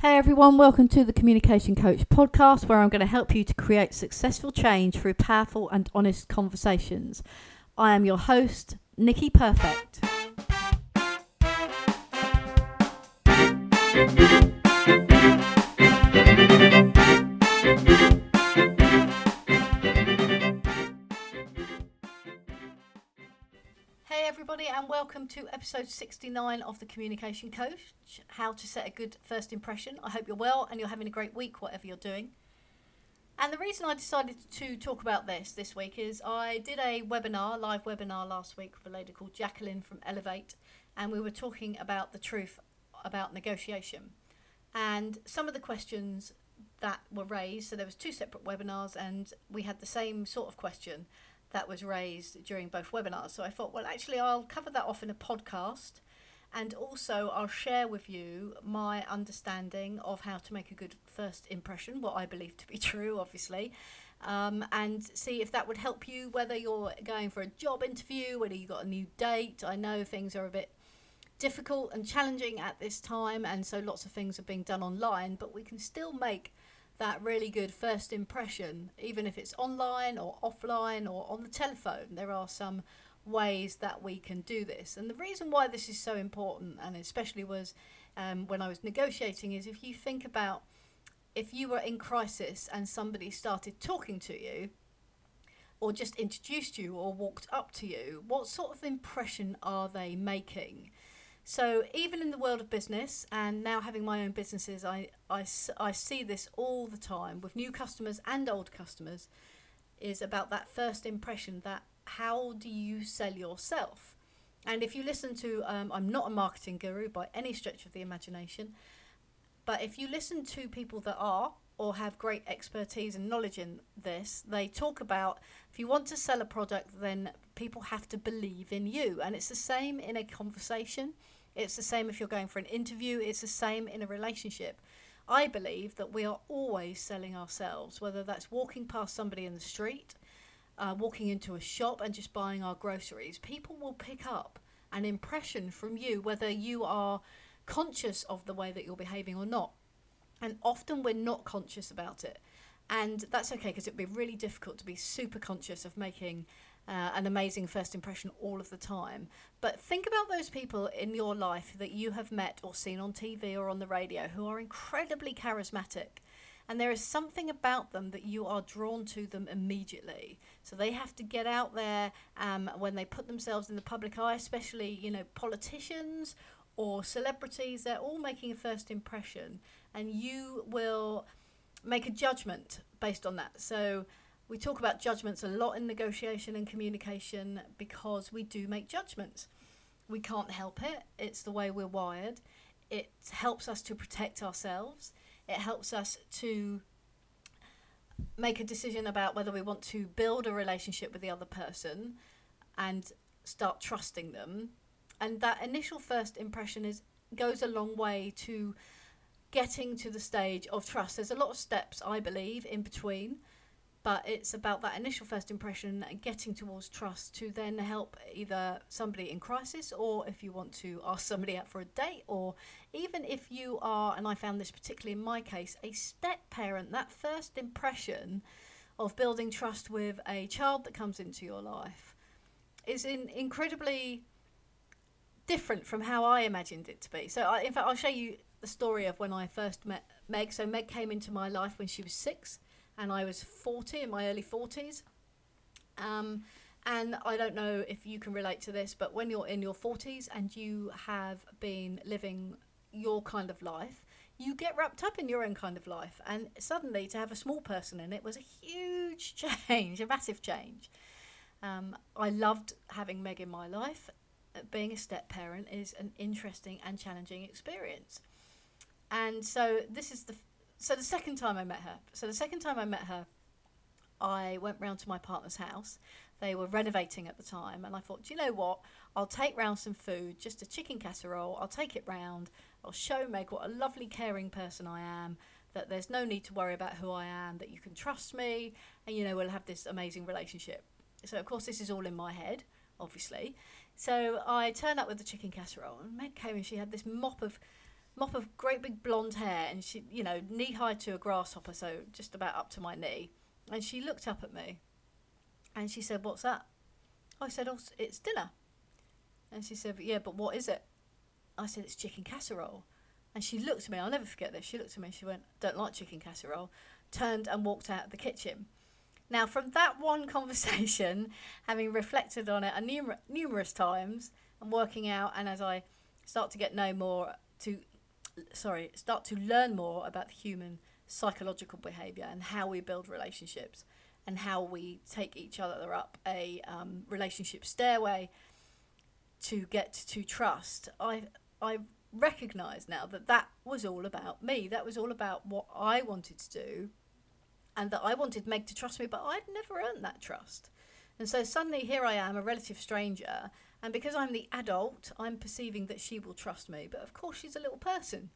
Hey everyone, welcome to the Communication Coach podcast where I'm going to help you to create successful change through powerful and honest conversations. I am your host, Nicky Perfect. Everybody, and welcome to episode 69 of the Communication Coach How to Set a Good First Impression. I hope you're well and you're having a great week, whatever you're doing. And the reason I decided to talk about this this week is I did a webinar, live webinar last week with a lady called Jacqueline from Elevate, and we were talking about the truth about negotiation. And some of the questions that were raised, so there was two separate webinars and we had the same sort of question that was raised during both webinars. So I thought, well, actually, I'll cover that off in a podcast. And also, I'll share with you my understanding of how to make a good first impression, what I believe to be true, obviously, um, and see if that would help you, whether you're going for a job interview, whether you've got a new date. I know things are a bit difficult and challenging at this time, and so lots of things are being done online, but we can still make that really good first impression, even if it's online or offline or on the telephone. There are some ways that we can do this. And the reason why this is so important, and especially was um, when I was negotiating, is if you think about if you were in crisis and somebody started talking to you, or just introduced you or walked up to you, what sort of impression are they making? So even in the world of business and now having my own businesses, I, I, I see this all the time with new customers and old customers is about that first impression that how do you sell yourself? And if you listen to, um, I'm not a marketing guru by any stretch of the imagination, but if you listen to people that are or have great expertise and knowledge in this, they talk about if you want to sell a product, then people have to believe in you. And it's the same in a conversation. It's the same if you're going for an interview, it's the same in a relationship. I believe that we are always selling ourselves, whether that's walking past somebody in the street, uh, walking into a shop and just buying our groceries. People will pick up an impression from you, whether you are conscious of the way that you're behaving or not. And often we're not conscious about it. And that's okay because it'd be really difficult to be super conscious of making uh, an amazing first impression all of the time. But think about those people in your life that you have met or seen on TV or on the radio who are incredibly charismatic. And there is something about them that you are drawn to them immediately. So they have to get out there um, when they put themselves in the public eye, especially, you know, politicians or celebrities. They're all making a first impression. And you will make a judgment based on that. So we talk about judgments a lot in negotiation and communication because we do make judgments. We can't help it, it's the way we're wired. It helps us to protect ourselves, it helps us to make a decision about whether we want to build a relationship with the other person and start trusting them. And that initial first impression is goes a long way to getting to the stage of trust. There's a lot of steps, I believe, in between but it's about that initial first impression and getting towards trust to then help either somebody in crisis or if you want to ask somebody out for a date or even if you are and i found this particularly in my case a step parent that first impression of building trust with a child that comes into your life is in incredibly different from how i imagined it to be. So I, in fact i'll show you the story of when i first met meg. So meg came into my life when she was six and I was 40 in my early 40s. Um, and I don't know if you can relate to this, but when you're in your 40s and you have been living your kind of life, you get wrapped up in your own kind of life. And suddenly to have a small person in it was a huge change, a massive change. Um, I loved having Meg in my life. Uh, being a step parent is an interesting and challenging experience. And so this is the so the second time I met her, so the second time I met her, I went round to my partner's house. They were renovating at the time, and I thought, do you know what? I'll take round some food, just a chicken casserole. I'll take it round. I'll show Meg what a lovely, caring person I am. That there's no need to worry about who I am. That you can trust me, and you know we'll have this amazing relationship. So of course this is all in my head, obviously. So I turned up with the chicken casserole, and Meg came and she had this mop of mop of great big blonde hair, and she, you know, knee high to a grasshopper, so just about up to my knee. And she looked up at me, and she said, "What's that?" I said, "Oh, it's dinner." And she said, "Yeah, but what is it?" I said, "It's chicken casserole." And she looked at me. I'll never forget this. She looked at me. and She went, "Don't like chicken casserole." Turned and walked out of the kitchen. Now, from that one conversation, having reflected on it a numer- numerous times and working out, and as I start to get no more to, sorry, start to learn more about the human psychological behaviour and how we build relationships and how we take each other up a um, relationship stairway to get to trust. I I recognise now that that was all about me. That was all about what I wanted to do and that I wanted Meg to trust me, but I'd never earned that trust. And so suddenly here I am, a relative stranger, and because I'm the adult, I'm perceiving that she will trust me. But of course, she's a little person.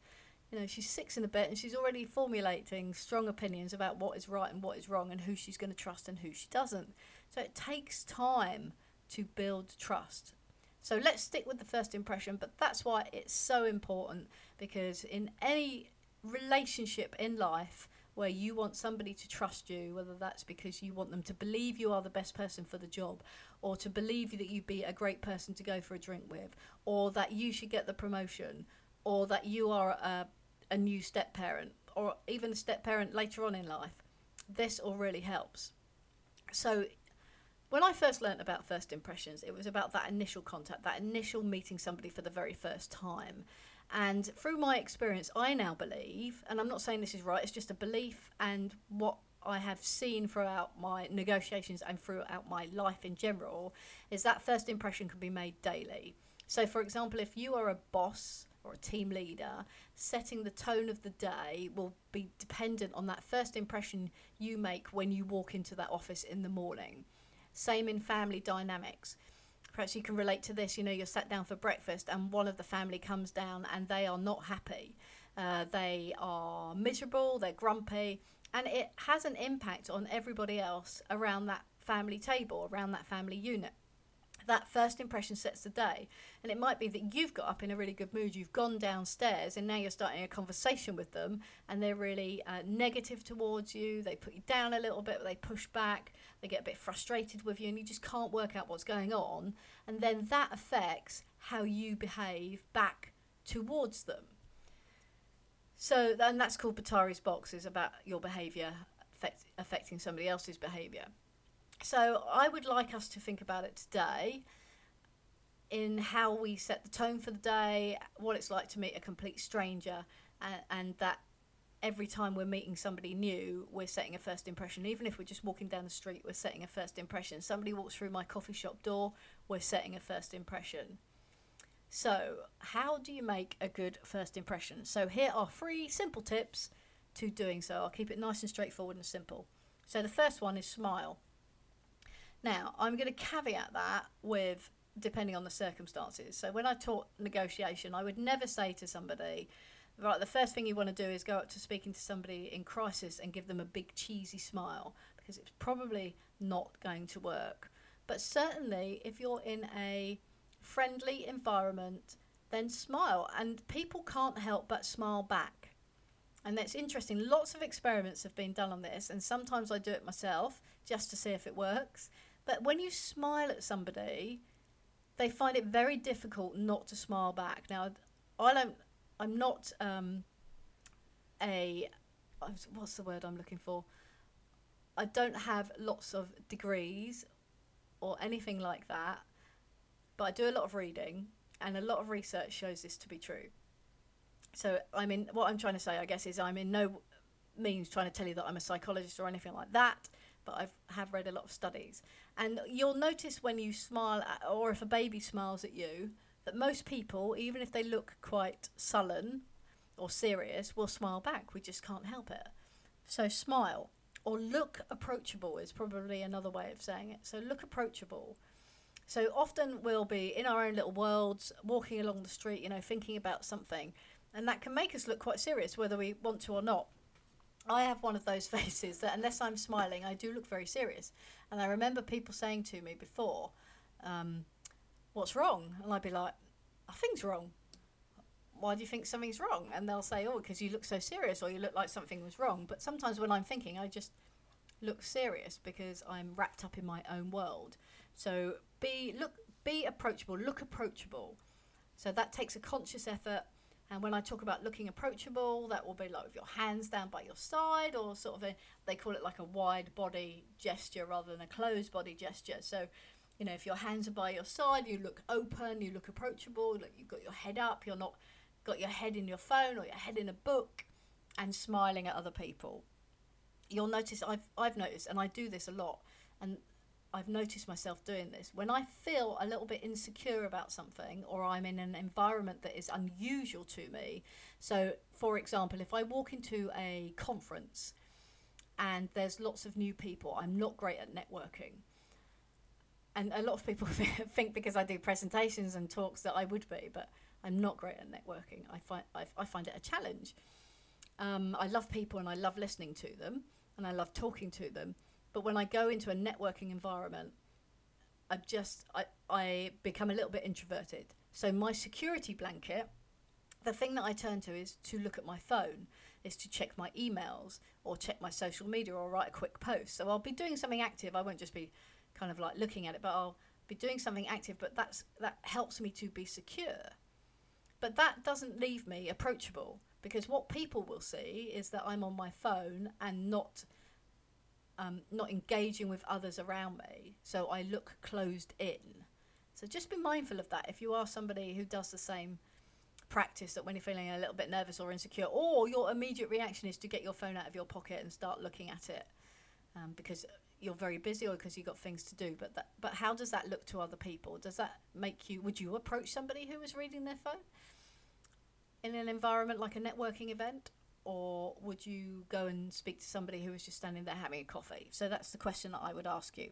You know, she's six in a bit and she's already formulating strong opinions about what is right and what is wrong and who she's going to trust and who she doesn't. So it takes time to build trust. So let's stick with the first impression, but that's why it's so important because in any relationship in life, where you want somebody to trust you, whether that's because you want them to believe you are the best person for the job, or to believe that you'd be a great person to go for a drink with, or that you should get the promotion, or that you are a, a new step parent, or even a step parent later on in life. This all really helps. So, when I first learnt about first impressions, it was about that initial contact, that initial meeting somebody for the very first time. And through my experience, I now believe, and I'm not saying this is right, it's just a belief and what I have seen throughout my negotiations and throughout my life in general, is that first impression can be made daily. So, for example, if you are a boss or a team leader, setting the tone of the day will be dependent on that first impression you make when you walk into that office in the morning. Same in family dynamics perhaps you can relate to this. You know, you're sat down for breakfast and one of the family comes down and they are not happy. Uh, they are miserable, they're grumpy, and it has an impact on everybody else around that family table, around that family unit that first impression sets the day. And it might be that you've got up in a really good mood, you've gone downstairs, and now you're starting a conversation with them, and they're really uh, negative towards you. They put you down a little bit, they push back, they get a bit frustrated with you, and you just can't work out what's going on. And then that affects how you behave back towards them. So, and that's called Betari's box, is about your behaviour affect, affecting somebody else's behaviour. So I would like us to think about it today in how we set the tone for the day, what it's like to meet a complete stranger, and, and that every time we're meeting somebody new, we're setting a first impression. Even if we're just walking down the street, we're setting a first impression. Somebody walks through my coffee shop door, we're setting a first impression. So, how do you make a good first impression? So, here are three simple tips to doing so. I'll keep it nice and straightforward and simple. So, the first one is smile. Now, I'm going to caveat that with depending on the circumstances. So, when I taught negotiation, I would never say to somebody, right, the first thing you want to do is go up to speaking to somebody in crisis and give them a big cheesy smile because it's probably not going to work. But certainly, if you're in a friendly environment, then smile. And people can't help but smile back. And that's interesting. Lots of experiments have been done on this, and sometimes I do it myself just to see if it works. But when you smile at somebody, they find it very difficult not to smile back. Now, I don't. I'm not um, a. What's the word I'm looking for? I don't have lots of degrees or anything like that, but I do a lot of reading, and a lot of research shows this to be true. So, I mean, what I'm trying to say, I guess, is I'm in no means trying to tell you that I'm a psychologist or anything like that but I have read a lot of studies. And you'll notice when you smile, at, or if a baby smiles at you, that most people, even if they look quite sullen or serious, will smile back. We just can't help it. So smile or look approachable is probably another way of saying it. So look approachable. So often we'll be in our own little worlds, walking along the street, you know, thinking about something, and that can make us look quite serious, whether we want to or not. I have one of those faces that unless I'm smiling, I do look very serious. And I remember people saying to me before, um, "What's wrong?" And I'd be like, "Nothing's wrong." why do you think something's wrong? And they'll say, oh, because you look so serious or you look like something was wrong. But sometimes when I'm thinking, I just look serious because I'm wrapped up in my own world. So be look be approachable, look approachable. So that takes a conscious effort. And when I talk about looking approachable, that will be like with your hands down by your side, or sort of a, they call it like a wide body gesture rather than a closed body gesture. So, you know, if your hands are by your side, you look open, you look approachable, like you've got your head up, you're not got your head in your phone or your head in a book, and smiling at other people. You'll notice I've I've noticed, and I do this a lot, and I've noticed myself doing this. When I feel a little bit insecure about something or I'm in an environment that is unusual to me. So, for example, if I walk into a conference and there's lots of new people, I'm not great at networking. And a lot of people think because I do presentations and talks that I would be, but I'm not great at networking. I find, I, I find it a challenge. Um, I love people and I love listening to them and I love talking to them but when I go into a networking environment, I just I, I become a little bit introverted. So my security blanket, the thing that I turn to is to look at my phone, is to check my emails or check my social media or write a quick post. So I'll be doing something active. I won't just be kind of like looking at it, but I'll be doing something active. But that's that helps me to be secure. But that doesn't leave me approachable because what people will see is that I'm on my phone and not um, not engaging with others around me. So I look closed in. So just be mindful of that. If you are somebody who does the same practice, that when you're feeling a little bit nervous or insecure, or your immediate reaction is to get your phone out of your pocket and start looking at it um, because you're very busy or because you've got things to do. But that, but how does that look to other people? Does that make you? Would you approach somebody who was reading their phone in an environment like a networking event? Or would you go and speak to somebody who was just standing there having a coffee? So that's the question that I would ask you.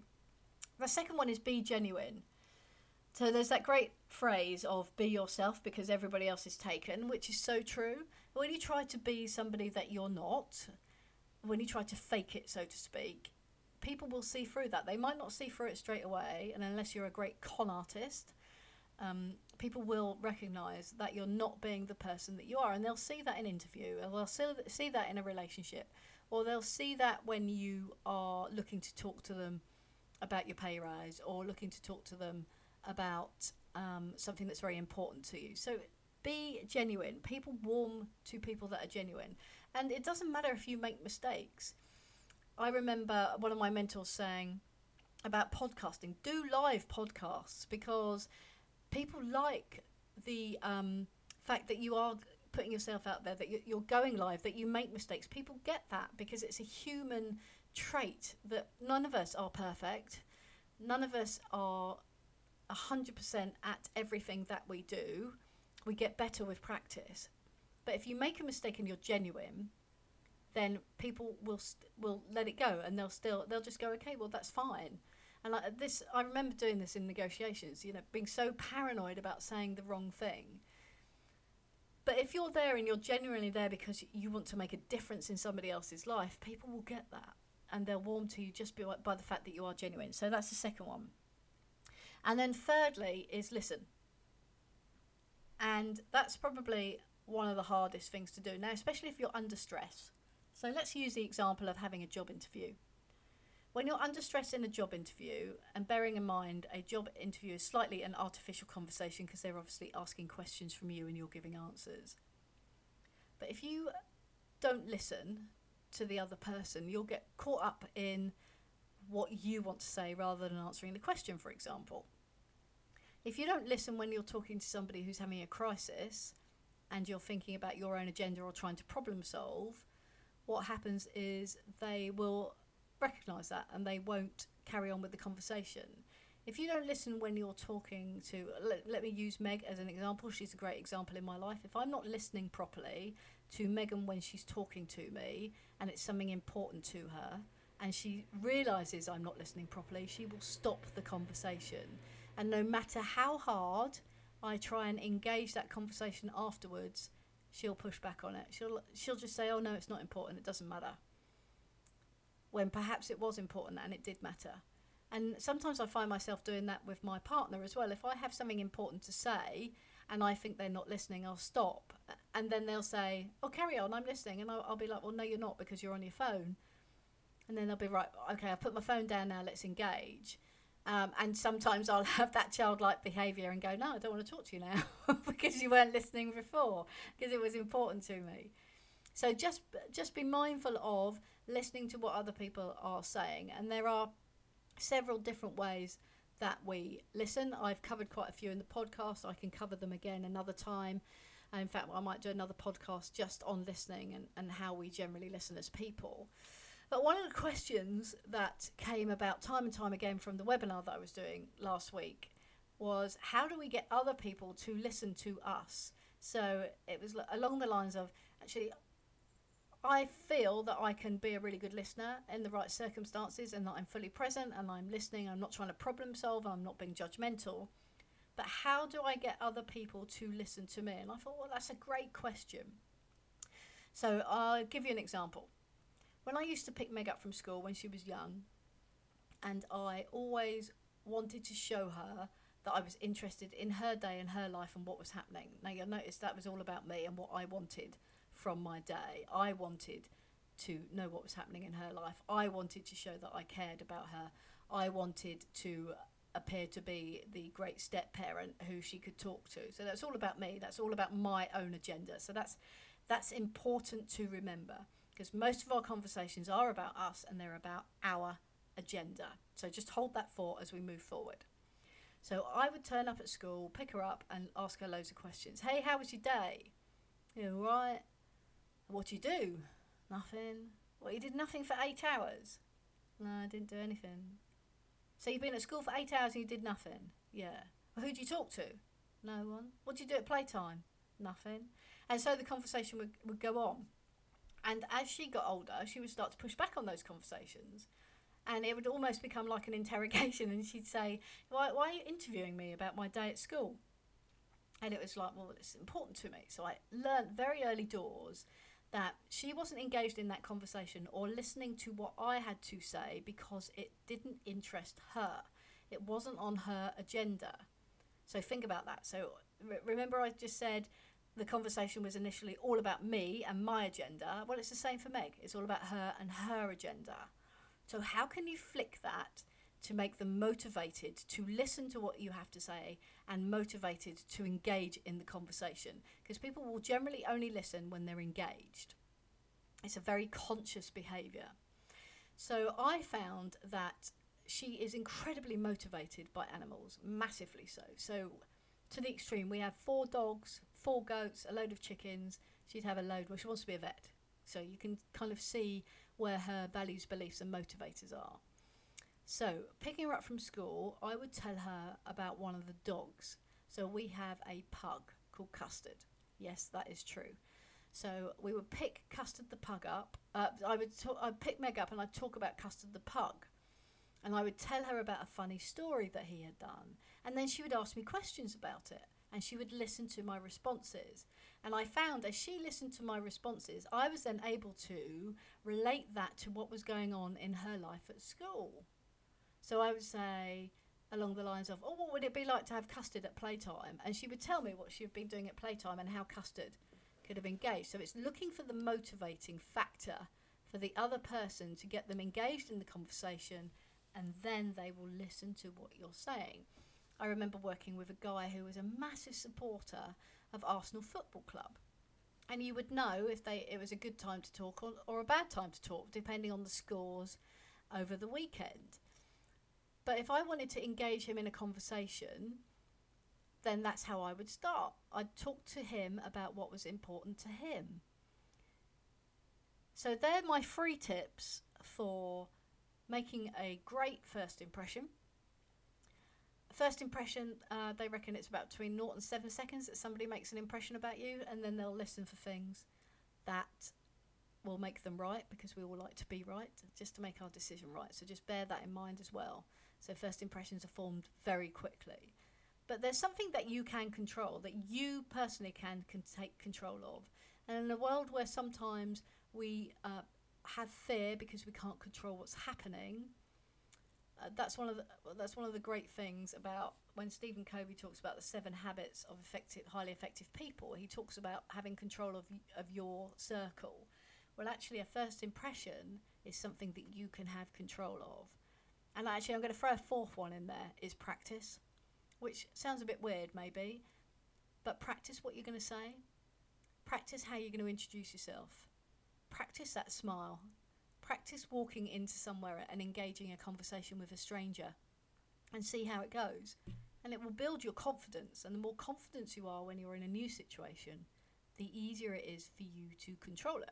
The second one is be genuine. So there's that great phrase of be yourself because everybody else is taken, which is so true. When you try to be somebody that you're not, when you try to fake it, so to speak, people will see through that. They might not see through it straight away, and unless you're a great con artist, um, people will recognize that you're not being the person that you are, and they'll see that in interview, or they'll see, that in a relationship, or they'll see that when you are looking to talk to them about your pay rise, or looking to talk to them about um, something that's very important to you. So be genuine. People warm to people that are genuine, and it doesn't matter if you make mistakes. I remember one of my mentors saying about podcasting do live podcasts because people like the um, fact that you are putting yourself out there, that you're going live, that you make mistakes. People get that because it's a human trait that none of us are perfect. None of us are 100% at everything that we do. We get better with practice. But if you make a mistake and you're genuine, then people will st- will let it go and they'll still they'll just go okay well that's fine and like this, I remember doing this in negotiations. You know, being so paranoid about saying the wrong thing. But if you're there and you're genuinely there because you want to make a difference in somebody else's life, people will get that, and they'll warm to you just by, the fact that you are genuine. So that's the second one. And then thirdly is listen. And that's probably one of the hardest things to do now, especially if you're under stress. So let's use the example of having a job interview. When you're under stress in a job interview, and bearing in mind a job interview is slightly an artificial conversation because they're obviously asking questions from you and you're giving answers. But if you don't listen to the other person, you'll get caught up in what you want to say rather than answering the question, for example. If you don't listen when you're talking to somebody who's having a crisis and you're thinking about your own agenda or trying to problem solve, what happens is they will recognise that and they won't carry on with the conversation. If you don't listen when you're talking to, let, let me use Meg as an example. She's a great example in my life. If I'm not listening properly to Megan when she's talking to me and it's something important to her, and she realizes I'm not listening properly, she will stop the conversation. And no matter how hard I try and engage that conversation afterwards, she'll push back on it. She'll she'll just say, "Oh no, it's not important. It doesn't matter." When perhaps it was important and it did matter. And sometimes I find myself doing that with my partner as well. If I have something important to say and I think they're not listening, I'll stop and then they'll say, "Oh, carry on, I'm listening," and I'll, I'll be like, "Well, no, you're not because you're on your phone." And then they'll be right, okay, I put my phone down now. Let's engage. Um, and sometimes I'll have that childlike behaviour and go, no, I don't want to talk to you now because you weren't listening before because it was important to me. So just just be mindful of listening to what other people are saying, and there are several different ways that we listen. I've covered quite a few in the podcast. I can cover them again another time. In fact, I might do another podcast just on listening and, and how we generally listen as people. But one of the questions that came about time and time again from the webinar that I was doing last week was how do we get other people to listen to us? So it was along the lines of actually, I feel that I can be a really good listener in the right circumstances and that I'm fully present and I'm listening. I'm not trying to problem solve, and I'm not being judgmental. But how do I get other people to listen to me? And I thought, well, that's a great question. So I'll give you an example when I used to pick Meg up from school when she was young, and I always wanted to show her that I was interested in her day and her life and what was happening. Now you'll notice that was all about me and what I wanted from my day. I wanted to know what was happening in her life. I wanted to show that I cared about her. I wanted to appear to be the great step parent who she could talk to. So that's all about me. That's all about my own agenda. So that's that's important to remember because most of our conversations are about us and they're about our agenda. So just hold that thought as we move forward. So I would turn up at school, pick her up, and ask her loads of questions. Hey, how was your day? You all right? What do you do? Nothing. Well, you did nothing for eight hours? No, I didn't do anything. So you've been at school for eight hours and you did nothing? Yeah. Well, who did you talk to? No one. What did you do at playtime? Nothing. And so the conversation would, would go on. And as she got older, she would start to push back on those conversations. And it would almost become like an interrogation. And she'd say, why, why are you interviewing me about my day at school? And it was like, well, it's important to me. So I learned very early doors that she wasn't engaged in that conversation or listening to what I had to say because it didn't interest her. It wasn't on her agenda. So think about that. So re- remember, I just said the conversation was initially all about me and my agenda. Well, it's the same for Meg. It's all about her and her agenda. So, how can you flick that to make them motivated to listen to what you have to say and motivated to engage in the conversation? Because people will generally only listen when they're engaged. It's a very conscious behavior. So, I found that she is incredibly motivated by animals, massively so. So, to the extreme. We have four dogs, four goats, a load of chickens. She'd have a load. Well, she wants to be a vet, so you can kind of see where her values, beliefs, and motivators are. So, picking her up from school, I would tell her about one of the dogs. So, we have a pug called Custard. Yes, that is true. So, we would pick Custard the pug up. Uh, I would talk, I'd pick Meg up and I'd talk about Custard the pug and I would tell her about a funny story that he had done. And then she would ask me questions about it and she would listen to my responses. And I found as she listened to my responses, I was then able to relate that to what was going on in her life at school. So I would say, along the lines of, Oh, what would it be like to have custard at playtime? And she would tell me what she had been doing at playtime and how custard could have engaged. So it's looking for the motivating factor for the other person to get them engaged in the conversation and then they will listen to what you're saying. I remember working with a guy who was a massive supporter of Arsenal Football Club. And you would know if they it was a good time to talk or, or a bad time to talk, depending on the scores over the weekend. But if I wanted to engage him in a conversation, then that's how I would start. I'd talk to him about what was important to him. So they're my three tips for making a great first impression. First impression, uh, they reckon it's about between 0 and 7 seconds that somebody makes an impression about you, and then they'll listen for things that will make them right because we all like to be right, just to make our decision right. So just bear that in mind as well. So first impressions are formed very quickly. But there's something that you can control, that you personally can, can take control of. And in a world where sometimes we uh, have fear because we can't control what's happening, uh, that's one of the that's one of the great things about when Stephen Covey talks about the seven habits of effective, highly effective people. He talks about having control of of your circle. Well, actually, a first impression is something that you can have control of. And actually, I'm going to throw a fourth one in there is practice, which sounds a bit weird, maybe, but practice what you're going to say. Practice how you're going to introduce yourself. Practice that smile. Practice walking into somewhere and engaging a conversation with a stranger and see how it goes. And it will build your confidence. And the more confident you are when you're in a new situation, the easier it is for you to control it.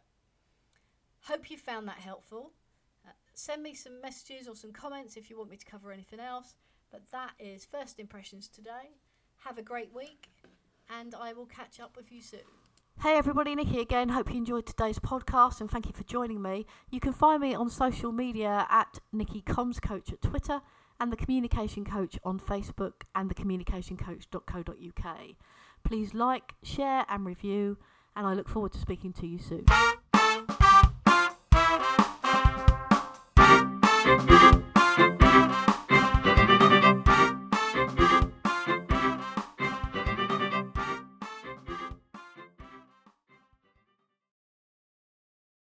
Hope you found that helpful. Send me some messages or some comments if you want me to cover anything else. But that is first impressions today. Have a great week, and I will catch up with you soon. Hey everybody, Nicky again. Hope you enjoyed today's podcast and thank you for joining me. You can find me on social media at Nicky Comms Coach at Twitter and the Communication Coach on Facebook and thecommunicationcoach.co.uk. Please like, share, and review, and I look forward to speaking to you soon.